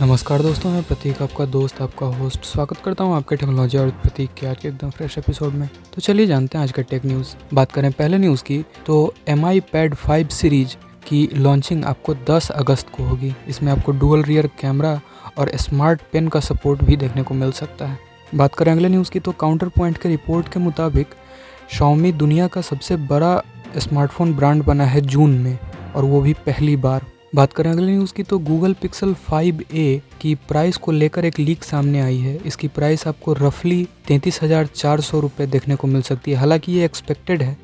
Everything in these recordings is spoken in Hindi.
नमस्कार दोस्तों, मैं प्रतीक, आपका दोस्त, आपका होस्ट स्वागत करता हूँ आपके टेक्नोलॉजी और प्रतीक के आज के एकदम फ्रेश एपिसोड में। तो चलिए जानते हैं आज का टेक न्यूज़ बात करें पहले न्यूज़ की तो M I pad five series की लॉन्चिंग आपको 10 अगस्त को होगी। इसमें आपको डुअल रियर कैमरा और स्मार्ट पेन का सपोर्ट भी देखने को मिल सकता है। बात करें अगले न्यूज़ की तो काउंटर पॉइंट के रिपोर्ट के मुताबिक शाओमी दुनिया का सबसे बड़ा स्मार्टफ़ोन ब्रांड बना है जून में, और वो भी पहली बार। बात करें अगले न्यूज़ की तो गूगल पिक्सल 5a की प्राइस को लेकर एक लीक सामने आई है। इसकी प्राइस आपको रफली तैंतीस हज़ार चार सौ रुपये देखने को मिल सकती है। हालाँकि ये एक्सपेक्टेड है।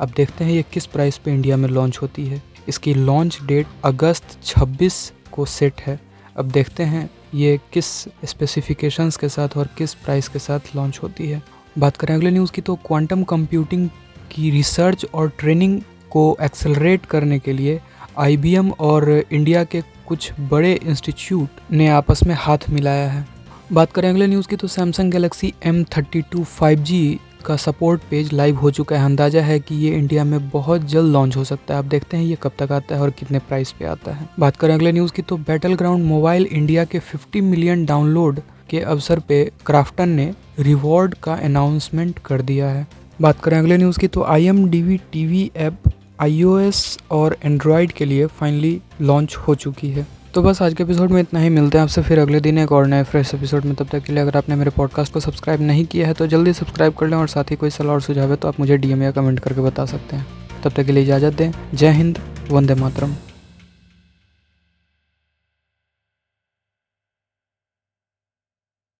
अब देखते हैं ये किस प्राइस पे इंडिया में लॉन्च होती है। इसकी लॉन्च डेट अगस्त 26 को सेट है। अब देखते हैं ये किस स्पेसिफिकेशंस के साथ और किस प्राइस के साथ लॉन्च होती है। बात करें अगले न्यूज़ की तो क्वांटम कंप्यूटिंग की रिसर्च और ट्रेनिंग को एक्सेलरेट करने के लिए IBM और इंडिया के कुछ बड़े इंस्टीट्यूट ने आपस में हाथ मिलाया है। बात करें अगले न्यूज़ की तो Samsung Galaxy M thirty two five G का सपोर्ट पेज लाइव हो चुका है। अंदाज़ा है कि ये इंडिया में बहुत जल्द लॉन्च हो सकता है। आप देखते हैं ये कब तक आता है और कितने प्राइस पे आता है। बात करें अगले न्यूज़ की तो बैटल ग्राउंड मोबाइल इंडिया के 50 मिलियन डाउनलोड के अवसर पे क्राफ्टन ने रिवॉर्ड का अनाउंसमेंट कर दिया है। बात करें अगले न्यूज़ की तो I M D V T V app iOS और एंड्रॉयड के लिए फाइनली लॉन्च हो चुकी है। तो बस आज के एपिसोड में इतना ही। मिलते हैं आपसे फिर अगले दिन एक और नए फ्रेश एपिसोड में। तब तक के लिए अगर आपने मेरे पॉडकास्ट को सब्सक्राइब नहीं किया है तो जल्दी सब्सक्राइब कर लें और साथ ही कोई सलाह और सुझाव है तो आप मुझे डीएम या कमेंट करके बता सकते हैं। तब तक के लिए इजाज़त दें। जय हिंद, वंदे मातरम।